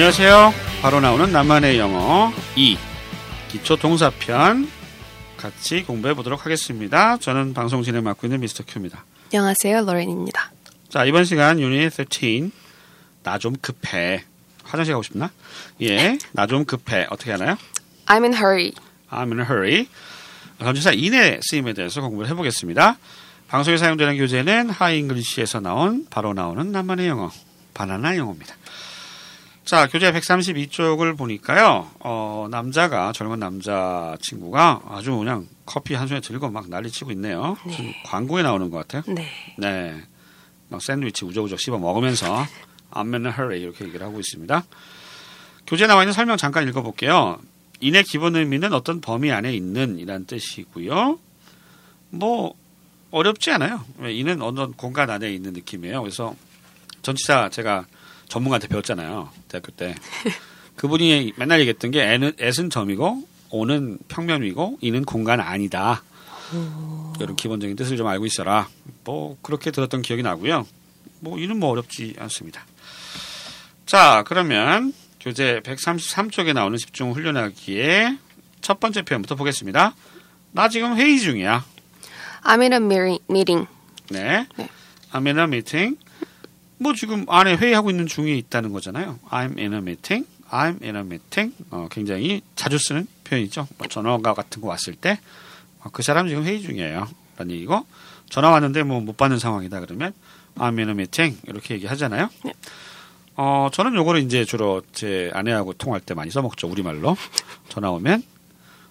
안녕하세요. 바로 나오는 나만의 영어 2 기초 동사편 같이 공부해 보도록 하겠습니다. 저는 방송 진행 맡고 있는 미스터 큐입니다. 안녕하세요, 로렌입니다. 자, 이번 시간 유닛 13. 나 좀 급해. 화장실 가고 싶나? 예. 나 좀 급해. 어떻게 하나요? I'm in hurry. I'm in a hurry. 전치사 인의 쓰임에 대해서 공부를 해 보겠습니다. 방송에 사용되는 교재는 하이잉글리시에서 나온 바로 나오는 나만의 영어 바나나 영어입니다. 자, 교재 132쪽을 보니까요. 어, 남자가 젊은 남자 친구가 아주 그냥 커피 한 손에 들고 막 난리 치고 있네요. 네. 광고에 나오는 것 같아요. 네. 네. 막 샌드위치 우적우적 씹어 먹으면서 I'm in a hurry 이렇게 얘기를 하고 있습니다. 교재에 나와 있는 설명 잠깐 읽어볼게요. 인의 기본 의미는 어떤 범위 안에 있는 이란 뜻이고요. 뭐 어렵지 않아요. 왜 인은 어떤 공간 안에 있는 느낌이에요. 그래서 전치사 제가 전문가한테 배웠잖아요. 대학교 때. 그분이 맨날 얘기했던 게 애는, 애는 점이고 오는 평면이고 이는 공간 아니다. 이런 기본적인 뜻을 좀 알고 있어라. 뭐 그렇게 들었던 기억이 나고요. 뭐 이는 뭐 어렵지 않습니다. 자 그러면 교재 133쪽에 나오는 집중 훈련하기에 첫 번째 표현부터 보겠습니다. 나 지금 회의 중이야. I'm in a meeting. 네. 네. I'm in a meeting. 뭐 지금 안에 회의하고 있는 중에 있다는 거잖아요. I'm in a meeting. I'm in a meeting. 어, 굉장히 자주 쓰는 표현이죠. 뭐 전화가 같은 거 왔을 때 그 사람 지금 회의 중이에요. 라는 얘기고 전화 왔는데 뭐 못 받는 상황이다 그러면 I'm in a meeting 이렇게 얘기하잖아요. 네. 어, 저는 요거를 이제 주로 제 아내하고 통화할 때 많이 써먹죠. 우리말로. 전화 오면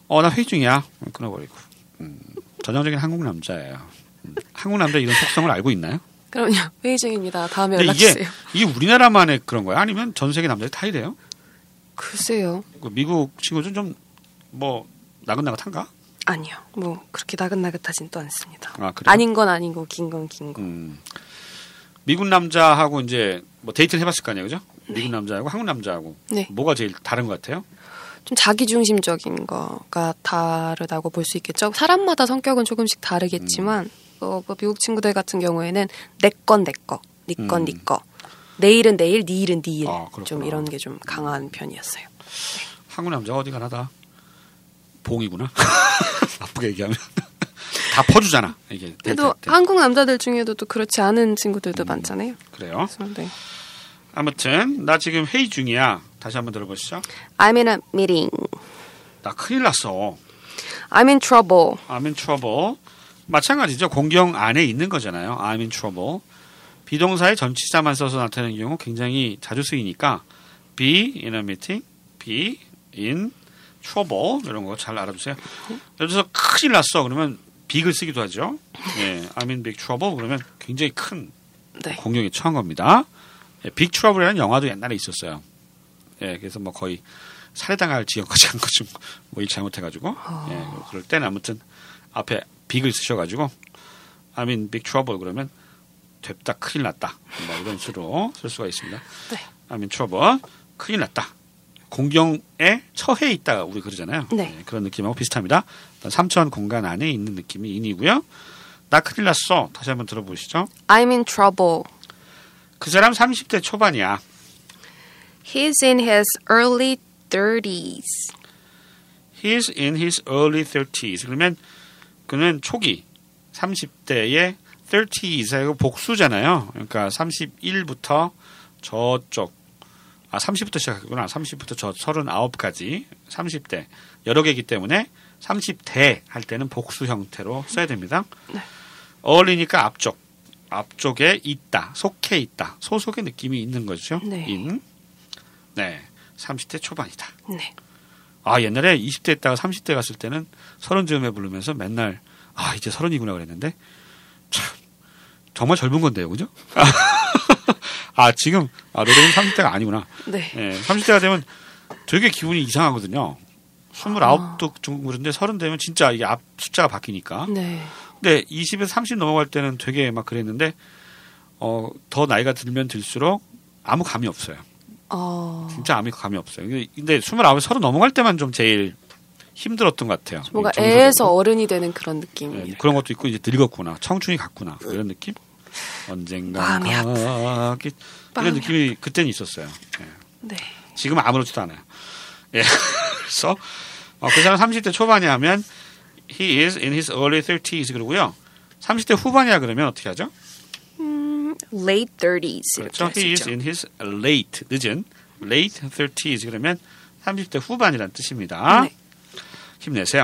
어, 나 회의 중이야. 끊어버리고. 음, 전형적인 한국 남자예요. 음, 한국 남자 이런 속성을 알고 있나요? 그럼요. 회의 중입니다. 다음에 연락 이게 주세요. 이게 우리나라만의 그런 거야? 아니면 전 세계 남자들이 다 이래요? 글쎄요. 그 미국 친구들 좀뭐 나긋나긋한가? 아니요. 뭐 그렇게 나긋나긋하진 또 않습니다. 아 그래요? 아닌 건 아니고 긴 건 긴 거. 음, 미국 남자하고 이제 뭐 데이트를 해봤을 거 아니에요, 그죠? 미국 남자하고 한국 남자하고 네. 뭐가 제일 다른 것 같아요? 좀 자기 중심적인 거가 다르다고 볼 수 있겠죠. 사람마다 성격은 조금씩 다르겠지만 어, 뭐 미국 친구들 같은 경우에는 내 건 내 거, 네건 음. 네 거. 내일은 내일, 네 일은 네 일. 아. 좀 이런 게 좀 강한 편이었어요. 한국 남자가 어디 가나 다 봉이구나. 나쁘게 얘기하면 다 퍼주잖아. 이게 그래도 데이트할 때. 한국 남자들 중에도 또 그렇지 않은 친구들도 음. 많잖아요. 그래요. 그래서 네. 아무튼 나 지금 회의 중이야. 다시 한번 들어보시죠. I'm in a meeting. 나 큰일 났어. I'm in trouble. I'm in trouble. 마찬가지죠. 공경 안에 있는 거잖아요. I'm in trouble. 비동사의 전치사만 써서 나타내는 경우 굉장히 자주 쓰이니까 be in a meeting, be in trouble 이런 거 잘 알아두세요. 예를 들어서 큰일 났어 그러면 big을 쓰기도 하죠. 예, I'm in big trouble 그러면 굉장히 큰 네. 공경에 처한 겁니다. 예, 빅 트러블이라는 영화도 옛날에 있었어요. 예, 그래서 뭐 거의 살해당할 지경까지 한 거죠. 뭐일 잘못해가지고. 예, 그럴 때는 아무튼 앞에 빅을 쓰셔가지고 I'm in big trouble 그러면 됐다 큰일 났다 뭐 이런 수로 쓸 수가 있습니다. 네. I'm in trouble 큰일 났다. 공경에 처해 있다 우리 그러잖아요. 네. 예, 그런 느낌하고 비슷합니다. 삼천 공간 안에 있는 느낌이 인이고요. 나 큰일 났어. 다시 한번 들어보시죠. I'm in trouble. 그 사람 30대 초반이야. He's in his early 30s. He's in his early 30s. 그러면 그는 초기 30대의 30s하고 복수잖아요. 그러니까 31부터 저쪽 아 30부터 시작했구나. 30부터 저 39까지 30대 여러 개이기 때문에 30대 할 때는 복수 형태로 써야 됩니다. 네. early니까 앞쪽 앞쪽에 있다, 속해 있다, 소속의 느낌이 있는 거죠. 네. in 네 30대 초반이다. 네. 아 옛날에 20대 있다가 30대 갔을 때는 서른 즈음에 부르면서 맨날 아 이제 서른이구나 그랬는데 참 정말 젊은 건데요, 그죠? 아 지금 아 노래는 30대가 아니구나. 네. 예, 30대가 되면 되게 기분이 이상하거든요. 29도 좀 그런데 서른 되면 진짜 이게 앞 숫자가 바뀌니까. 네. 근데 20에서 30 넘어갈 때는 되게 막 그랬는데 어 더 나이가 들면 들수록 아무 감이 없어요. 어, 진짜 아무 감이 없어요. 근데- 29, 30 넘어갈 때만 좀 제일 힘들었던 것 같아요. 뭔가. 애에서 어른이 되는 그런 느낌이. 네, 뭐 그런 것도 있고 이제 늙었구나, 청춘이 갔구나 이런 느낌. 언젠가 마음이 가겠 이런 느낌이 그때는 있었어요. 네. 네. 지금은 아무렇지도 않아요. 예. 그래서 어, 그 사람 30대 초반이야 하면 he is in his early 30s 그러고요. 30대 후반이야 그러면 어떻게 하죠? Late 30s 이렇게 그렇죠. He is in his late 늦은 late 30s 그러면 30대 후반이란 뜻입니다. 네. 힘내세요.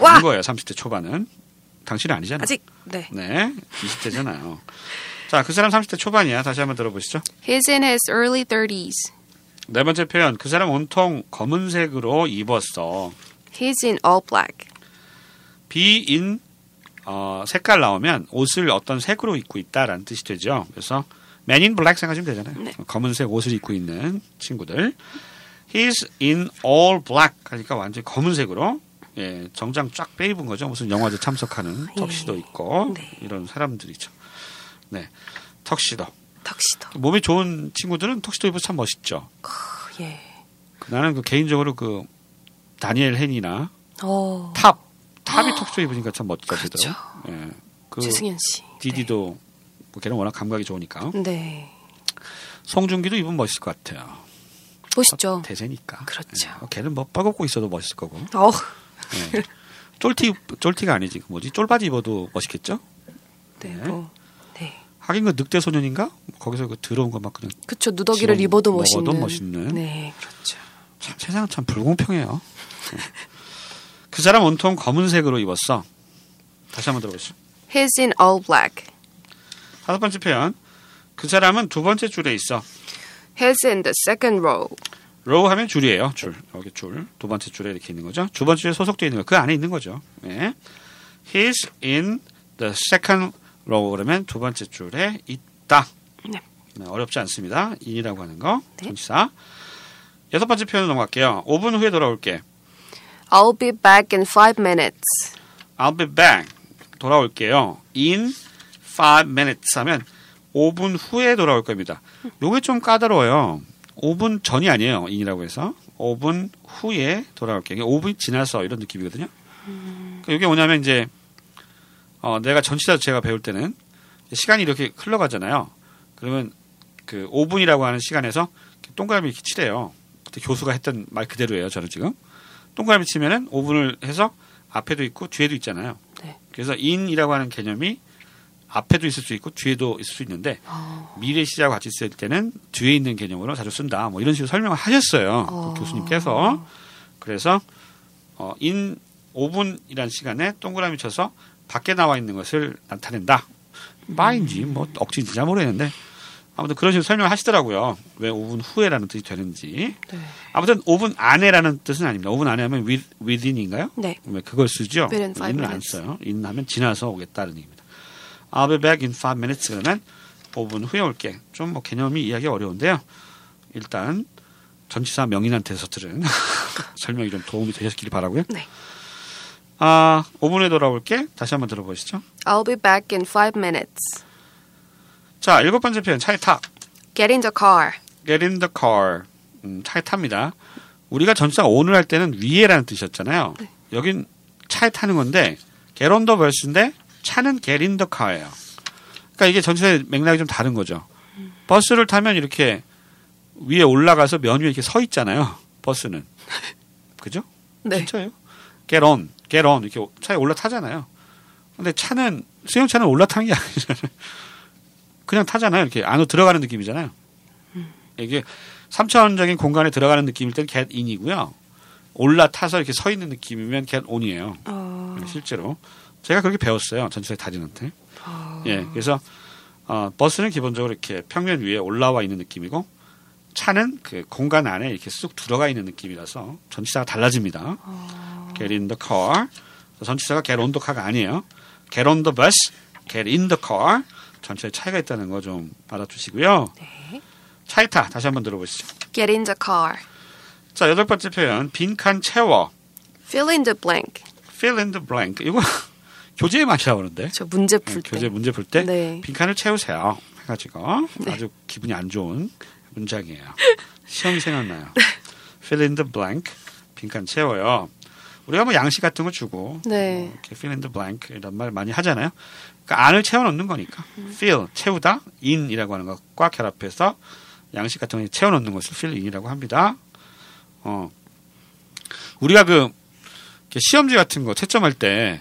와! 적은 거예요. 30대 초반은 당신은 아니잖아요. 아직 네. 네, 20대잖아요. 자, 그 사람 30대 초반이야. 다시 한번 들어보시죠. He's in his early 30s. 네 번째 표현. 그 사람 온통 검은색으로 입었어. He's in all black. 비인 어, 색깔 나오면 옷을 어떤 색으로 입고 있다라는 뜻이 되죠. 그래서 Man in Black 생각하시면 되잖아요. 네. 검은색 옷을 입고 있는 친구들. He's in all black 하니까 완전히 검은색으로 예, 정장 쫙 빼입은 거죠. 무슨 영화제 참석하는 예. 턱시도 있고 네. 이런 사람들이죠. 네, 턱시도. 턱시도. 몸이 좋은 친구들은 턱시도 입어서 참 멋있죠. 예. 나는 그 개인적으로 그 다니엘 헨이나 어. 탑 탑이 턱시도 입으니까 참 멋지더라고요. 그렇죠. 예. 그 최승현 씨. 디디도 뭐 걔는 워낙 감각이 좋으니까 네. 송중기도 입으면 멋있을 것 같아요. 멋있죠. 대세니까. 그렇죠. 예. 걔는 뭐 뻐겁고 있어도 멋있을 거고. 어. 예. 쫄티 쫄티가 아니지. 그 뭐지? 쫄바지 입어도 멋있겠죠? 네. 네. 뭐. 네. 하긴 그 늑대 소년인가? 거기서 그 더러운 거 막 그냥 그쵸. 누더기를 입어도 먹어도 멋있는. 멋있는. 네. 그렇죠. 참, 세상은 참 불공평해요. 예. 그 사람 온통 검은색으로 입었어. 다시 한번 들어보시죠. He's in all black. 다섯 번째 표현. 그 사람은 두 번째 줄에 있어. He's in the second row. row 하면 줄이에요. 줄. 여기 줄. 두 번째 줄에 이렇게 있는 거죠. 두 번째 줄에 소속되어 있는 거. 그 안에 있는 거죠. 예. He's in the second row 그러면 두 번째 줄에 있다. 네. 네, 어렵지 않습니다. in이라고 하는 거. 네. 전치사. 여섯 번째 표현 넘어갈게요. 5분 후에 돌아올게. I'll be back in five minutes. I'll be back. 돌아올게요. In five minutes 하면 5분 후에 돌아올 겁니다. 요게 좀 까다로워요. 5분 전이 아니에요. in이라고 해서. 5분 후에 돌아올게요. 이게 5분이 지나서 이런 느낌이거든요. 그러니까 이게 뭐냐면 이제 어, 내가 전치사 제가 배울 때는 시간이 이렇게 흘러가잖아요. 그러면 그 5분이라고 하는 시간에서 동그라미 이렇게 칠해요. 그때 교수가 했던 말 그대로예요. 저는 지금 동그라미 치면은 5분을 해서 앞에도 있고 뒤에도 있잖아요. 네. 그래서 in이라고 하는 개념이 앞에도 있을 수 있고 뒤에도 있을 수 있는데 어. 미래 시제하고 같이 쓸 때는 뒤에 있는 개념으로 자주 쓴다. 뭐 이런 식으로 설명을 하셨어요. 어. 그 교수님께서. 그래서 어, in 5분이라는 시간에 동그라미 쳐서 밖에 나와 있는 것을 나타낸다. 마인지 뭐 억지인지 잘 모르겠는데 아무튼 그런 식으로 설명을 하시더라고요. 왜 5분 후에라는 뜻이 되는지. 네. 아무튼 5분 안에라는 뜻은 아닙니다. 5분 안에 하면 with, within인가요? 네. 왜 그걸 쓰죠? In을 안. 써요. in 하면 지나서 오겠다는 얘기입니다. I'll be back in five minutes 그러면 5분 후에 올게. 좀 뭐 개념이 이해하기 어려운데요. 일단 전치사 명인한테서 들은 설명이 좀 도움이 되셨길 바라고요. 네. 아, 5분 후에 돌아올게. 다시 한번 들어보시죠. I'll be back in five minutes. 자, 일곱 번째 표현 차에 타. Get in the car. Get in the car. 음, 차에 탑니다. 우리가 전치사가 오늘 할 때는 위에라는 뜻이었잖아요. 네. 여긴 차에 타는 건데 get on the bus인데 차는 get in the car예요. 그러니까 이게 전치사의 맥락이 좀 다른 거죠. 버스를 타면 이렇게 위에 올라가서 면 위에 이렇게 서 있잖아요. 버스는. 그죠? 네. 진짜요? get on, get on 이렇게 차에 올라타잖아요. 근데 차는 수영차는 올라타는 게 아니잖아요. 그냥 타잖아요. 이렇게 안으로 들어가는 느낌이잖아요. 이게 3차원적인 공간에 들어가는 느낌일 때는 get in이고요. 올라타서 이렇게 서 있는 느낌이면 get on이에요. 어. 실제로 제가 그렇게 배웠어요. 전체의 다진한테. 어. 예, 그래서 어, 버스는 기본적으로 이렇게 평면 위에 올라와 있는 느낌이고 차는 그 공간 안에 이렇게 쑥 들어가 있는 느낌이라서 전치사가 달라집니다. Get in the car. 전치사가 get on the car가 아니에요. Get on the bus, get in the car. 전치사 차이가 있다는 거 좀 알아두시고요. 네. 차에 타 다시 한번 들어보시죠. Get in the car. 자 여덟 번째 표현 빈칸 채워. Fill in the blank. Fill in the blank. 이거 교재에 많이 나오는데 저 문제 풀 때. 교재 문제 풀 때 네. 빈칸을 채우세요. 해가지고 아주 기분이 안 좋은 문장이에요. 시험이 생각나요. Fill in the blank. 빈칸 채워요. 우리가 뭐 양식 같은 거 주고 네. 뭐 이렇게 fill in the blank 이런 말 많이 하잖아요. 그러니까 안을 채워넣는 거니까 fill 채우다 in이라고 하는 것과 결합해서 양식 같은 거 채워넣는 것을 fill in이라고 합니다. 어. 우리가 그 시험지 같은 거 채점할 때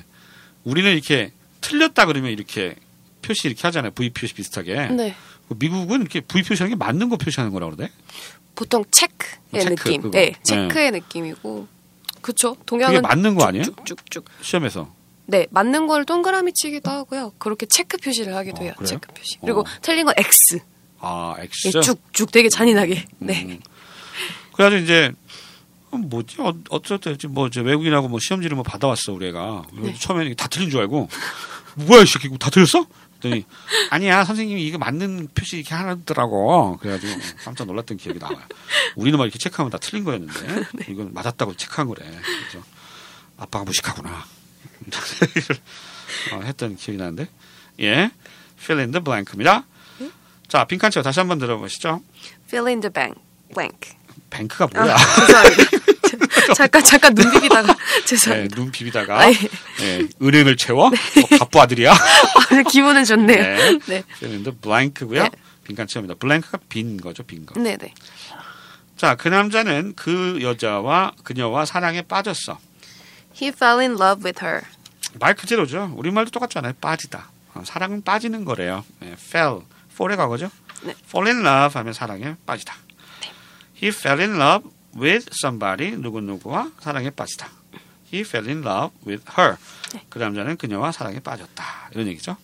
우리는 이렇게 틀렸다 그러면 이렇게 표시 이렇게 하잖아요. V 표시 비슷하게. 네. 그 미국은 이렇게 V 표시하는 게 맞는 거 표시하는 거라 그러대. 보통 체크의 뭐 체크, 느낌. 그거. 네, 체크의 느낌이고. 그쵸. 그게 동양은 맞는 거 아니에요? 쭉쭉쭉. 시험에서. 네, 맞는 걸 동그라미 치기도 하고요. 그렇게 체크 표시를 하기도 어, 해요. 그래요? 체크 표시. 그리고 어. 틀린 건 X. 아, 예, X. 쭉쭉 되게 잔인하게. 네. 음. 그래가지고 이제 어, 뭐지 어, 어쩌지 뭐 이제 외국인하고 뭐 시험지를 뭐 받아왔어 우리 애가 네. 처음에는 다 틀린 줄 알고 뭐야 이 새끼 다 틀렸어? 그랬더니 아니야 선생님이 이거 맞는 표시 이렇게 하더라고 그래가지고 깜짝 놀랐던 기억이 나와요 우리는 막 이렇게 체크하면 다 틀린 거였는데 네. 이건 맞았다고 체크한 거래 그래서 아빠가 무식하구나 어, 했던 기억이 나는데 예 fill in the blank입니다 자 빈칸치어 다시 한번 들어보시죠 fill in the blank. blank. 뱅크가 뭐야 아, 죄송합니다. 잠깐 잠깐 눈 비비다가 네, 죄송합니다. 눈 비비다가 아, 예. 네, 은행을 채워 어, 갑부 아들이야. 오늘 기분은 좋네요. 네. 네. 그런데 블랭크고요. 네. 빈칸 채웁니다. 블랭크가 빈 거죠, 빈 거. 네, 네. 자, 그 남자는 그 여자와 그녀와 사랑에 빠졌어. He fell in love with her. 말 그대로죠. 우리 말도 똑같잖아요. 빠지다. 어, 사랑은 빠지는 거래요. 네, fell, fall의 과거죠. 네. fall in love 하면 사랑에 빠지다. He fell in love with somebody 누구 누구와 사랑에 빠지다. He fell in love with her. 네. 그 남자는 그녀와 사랑에 빠졌다. 이런 얘기죠.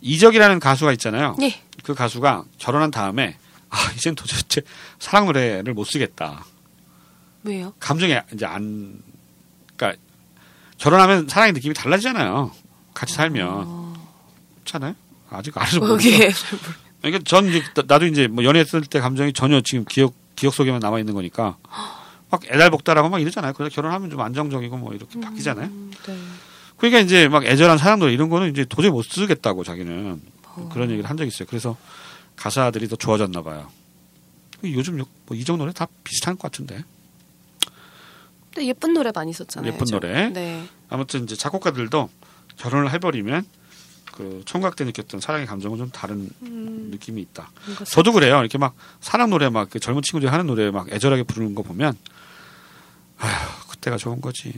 이적이라는 가수가 있잖아요. 예. 그 가수가 결혼한 다음에 아 이젠 도대체 사랑 노래를 못 쓰겠다. 왜요? 감정이 이제 안 결혼하면 사랑의 느낌이 달라지잖아요. 같이 살면 그렇잖아요. 아직 알아서. 거기에 그러니까 전 이제 나- 나도 이제 뭐 연애했을 때 감정이 전혀 지금 기억 기억 속에만 남아 있는 거니까 막 애달복달하고 막 이러잖아요. 그래서 결혼하면 좀 안정적이고 뭐 이렇게 바뀌잖아요. 네. 그러니까 이제 막 애절한 사랑 노래 이런 거는 이제 도저히 못 쓰겠다고 자기는 어. 그런 얘기를 한 적이 있어요. 그래서 가사들이 더 좋아졌나 봐요. 요즘 요- 뭐 이적 노래 다 비슷한 것 같은데. 근데 예쁜 노래 많이 썼잖아요. 예쁜 저. 노래. 네. 아무튼 이제 작곡가들도 결혼을 해버리면 그 총각 때 느꼈던 사랑의 감정은 좀 다른 음, 느낌이 있다. 저도 그래요. 이렇게 막 사랑 노래 막 그 젊은 친구들이 하는 노래 막 애절하게 부르는 거 보면 아휴 그때가 좋은 거지.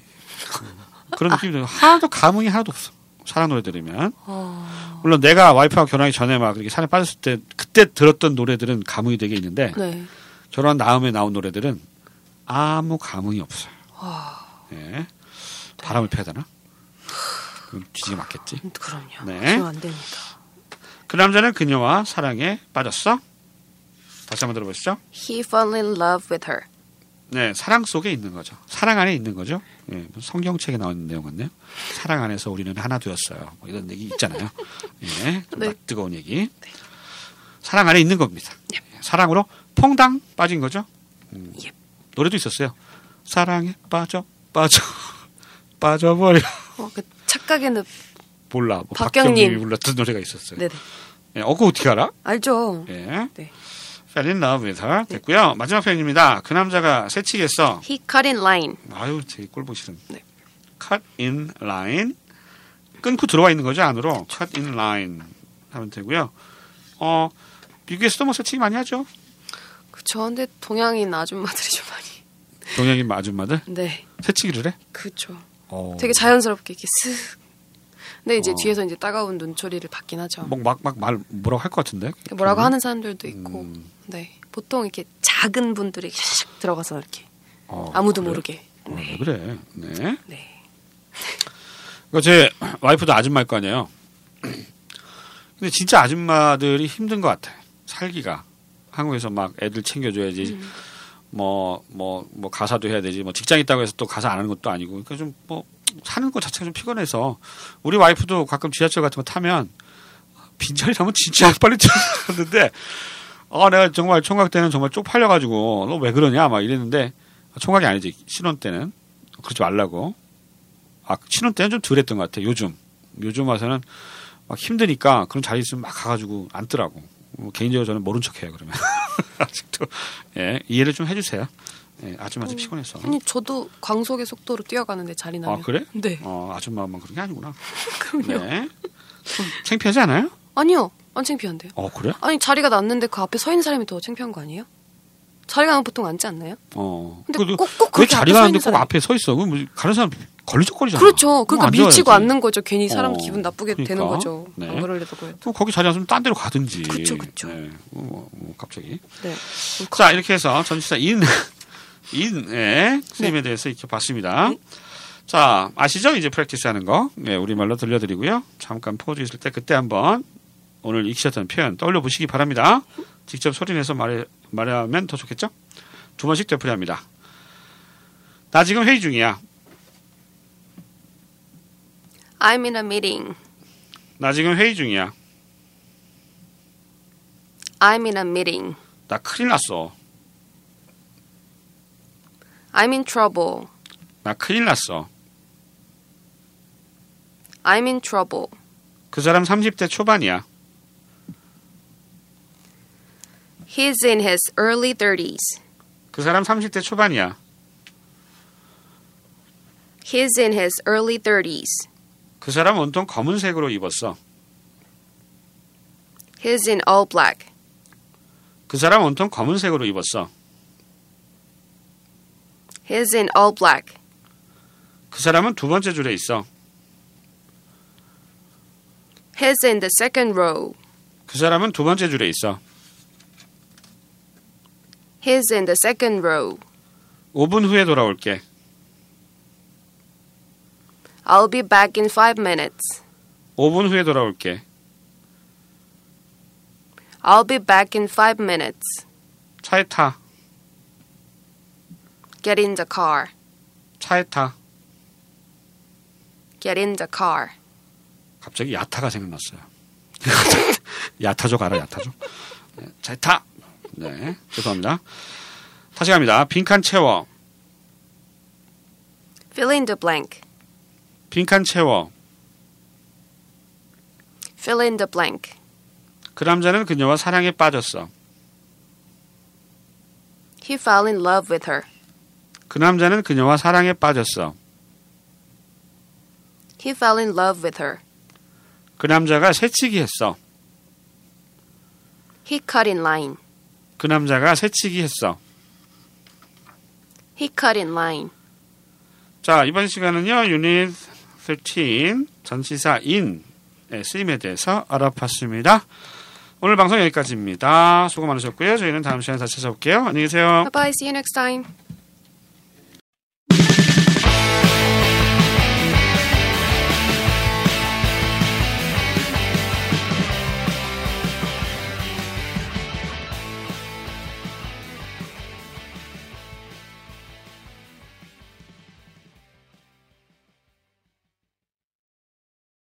그런 느낌이 들어요. 하나도 감흥이 하나도 없어. 사랑 노래 들으면 어, 물론 내가 와이프하고 결혼하기 전에 막 이렇게 산에 빠졌을 때 그때 들었던 노래들은 감흥이 되게 있는데 네. 결혼한 다음에 나온 노래들은 아무 감흥이 없어요. 와, 예. 바람을 피해야 되나? 그럼 뒤지게 맞겠지. 그럼요. 네. 그러면 안 됩니다. 그 남자는 그녀와 사랑에 빠졌어. 다시 한번 들어보시죠. He fell in love with her. 네, 사랑 속에 있는 거죠. 사랑 안에 있는 거죠. 예, 뭐 성경책에 나오는 내용 같네요. 사랑 안에서 우리는 하나 되었어요. 뭐 이런 얘기 있잖아요. 예, 좀 네. 뜨거운 얘기. 사랑 안에 있는 겁니다. 예, 사랑으로 퐁당 빠진 거죠. 음, 예. 노래도 있었어요. 사랑에 빠져 빠져 빠져버려. 어, 그 착각에는 몰라. 뭐 박경림. 박경림이 불렀던 노래가 있었어요. 네네. 예, 어, 그거 어떻게 알아? 알죠. 예. 네. Fell in love with her. 됐고요. 마지막 표현입니다. 그 남자가 새치겠어. He cut in line. 아유, 되게 꼴보기 싫은. 네. cut in line. 끊고 들어와 있는 거죠, 안으로. cut in line 하면 되고요. 어, 미국에서도 뭐 새치기 많이 하죠. 그쵸. 근데 동양인 아줌마들이 좀. 동양인 아줌마들. 네. 새치기를 해? 그쵸. 어. 되게 자연스럽게 이렇게 슥. 근데 이제 어. 뒤에서 이제 따가운 눈초리를 받긴 하죠. 뭐, 막, 막, 말, 뭐라고 할 것 같은데? 뭐라고 하는 사람들도 있고. 음, 네. 보통 이렇게 작은 분들이 샥 들어가서 이렇게 어, 아무도 그래? 모르게. 네. 그래? 네. 네. 그제 와이프도 아줌마일 거 아니에요. 근데 진짜 아줌마들이 힘든 것 같아. 살기가. 한국에서 막 애들 챙겨줘야지. 음. 뭐, 뭐, 뭐, 가사도 해야 되지. 뭐, 직장 있다고 해서 또 가사 안 하는 것도 아니고. 그러니까 좀, 뭐, 사는 것 자체가 좀 피곤해서. 우리 와이프도 가끔 지하철 같은 거 타면, 빈자리라면 진짜 빨리 들어갔는데, 아, 내가 정말 총각 때는 정말 쪽팔려가지고, 너 왜 그러냐? 막 이랬는데, 총각이 아니지. 신혼 때는. 그러지 말라고. 아, 신혼 때는 좀 덜 했던 것 같아. 요즘. 요즘 와서는 막 힘드니까 그런 자리 있으면 막 가가지고 앉더라고. 뭐 개인적으로 저는 모른 척 해요, 그러면. 아직도. 예, 이해를 좀 해주세요. 예, 아줌마들 피곤해서. 아니 저도 광속의 속도로 뛰어가는데 자리 나면. 아, 그래? 네. 어, 아줌마만 그런 게 아니구나. 그럼요. 네. 좀 창피하지 않아요? 아니요. 안 창피한데요? 어 그래? 아니 자리가 났는데 그 앞에 서 있는 사람이 더 창피한 거 아니에요? 자리가 보통 앉지 않나요? 어. 근데 그래도 꼭- 꼭왜 그렇게 앞에 자리가 있는 꼭 사람이- 앞에 서 있어? 그럼 뭐 가는 사람 걸리적거리잖아. 그렇죠. 그러니까 그럼 밀치고. 앉는 거죠. 괜히 사람 어, 기분 나쁘게 되는 그러니까. 거죠. 네. 안 그러려고 해도. 거기 자리 안 쓰면 딴 데로 가든지. 그쵸, 그쵸. 네. 뭐, 뭐 갑자기. 네. 자 이렇게 해서 전치사 인 인의 네. 쓰임에 대해서 이렇게 봤습니다. 자 아시죠? 이제 프랙티스 하는 거. 네, 우리말로 들려드리고요. 잠깐 포즈 있을 때 그때 한번 오늘 익히셨던 표현 떠올려 보시기 바랍니다. 직접 소리내서 말해 말하면 더 좋겠죠? 두 번씩 되풀이합니다. 나 지금 회의 중이야. I'm in a meeting. 나 지금 회의 중이야. I'm in a meeting. 나 큰일 났어. I'm in trouble. 나 큰일 났어. I'm in trouble. 그 사람 30대 초반이야. He's in his early 30s. 그 사람 30대 초반이야. He's in his early 30s. 그 사람 온통 검은색으로 입었어. He's in all black. 그 사람 온통 검은색으로 입었어. He's in all black. 그 사람은 두 번째 줄에 있어. He's in the second row. 그 사람은 두 번째 줄에 있어. He's in the second row. 5분 후에 돌아올게. I'll be back in five minutes. 5분 후에 돌아올게. I'll be back in five minutes. 차에 타. Get in the car. 차에 타. Get in the car. 갑자기 야타가 생각났어요. 야타족 알아, 야타족? 네, 차에 타. 네, 죄송합니다. 다시 갑니다. 빈칸 채워. Fill in the blank. 빈칸 채워. Fill in the blank. 그 남자는 그녀와 사랑에 빠졌어. He fell in love with her. 그 남자는 그녀와 사랑에 빠졌어. He fell in love with her. 그 남자가 새치기 했어. He cut in line. 그 남자가 새치기 했어. He cut in line. 자, 이번 시간은요, 유닛 13, 전치사 in의 쓰임에 대해서 알아봤습니다. 오늘 방송 여기까지입니다. 수고 많으셨고요. 저희는 다음 시간에 다시 찾아올게요. 안녕히 계세요. Bye bye. See you next time.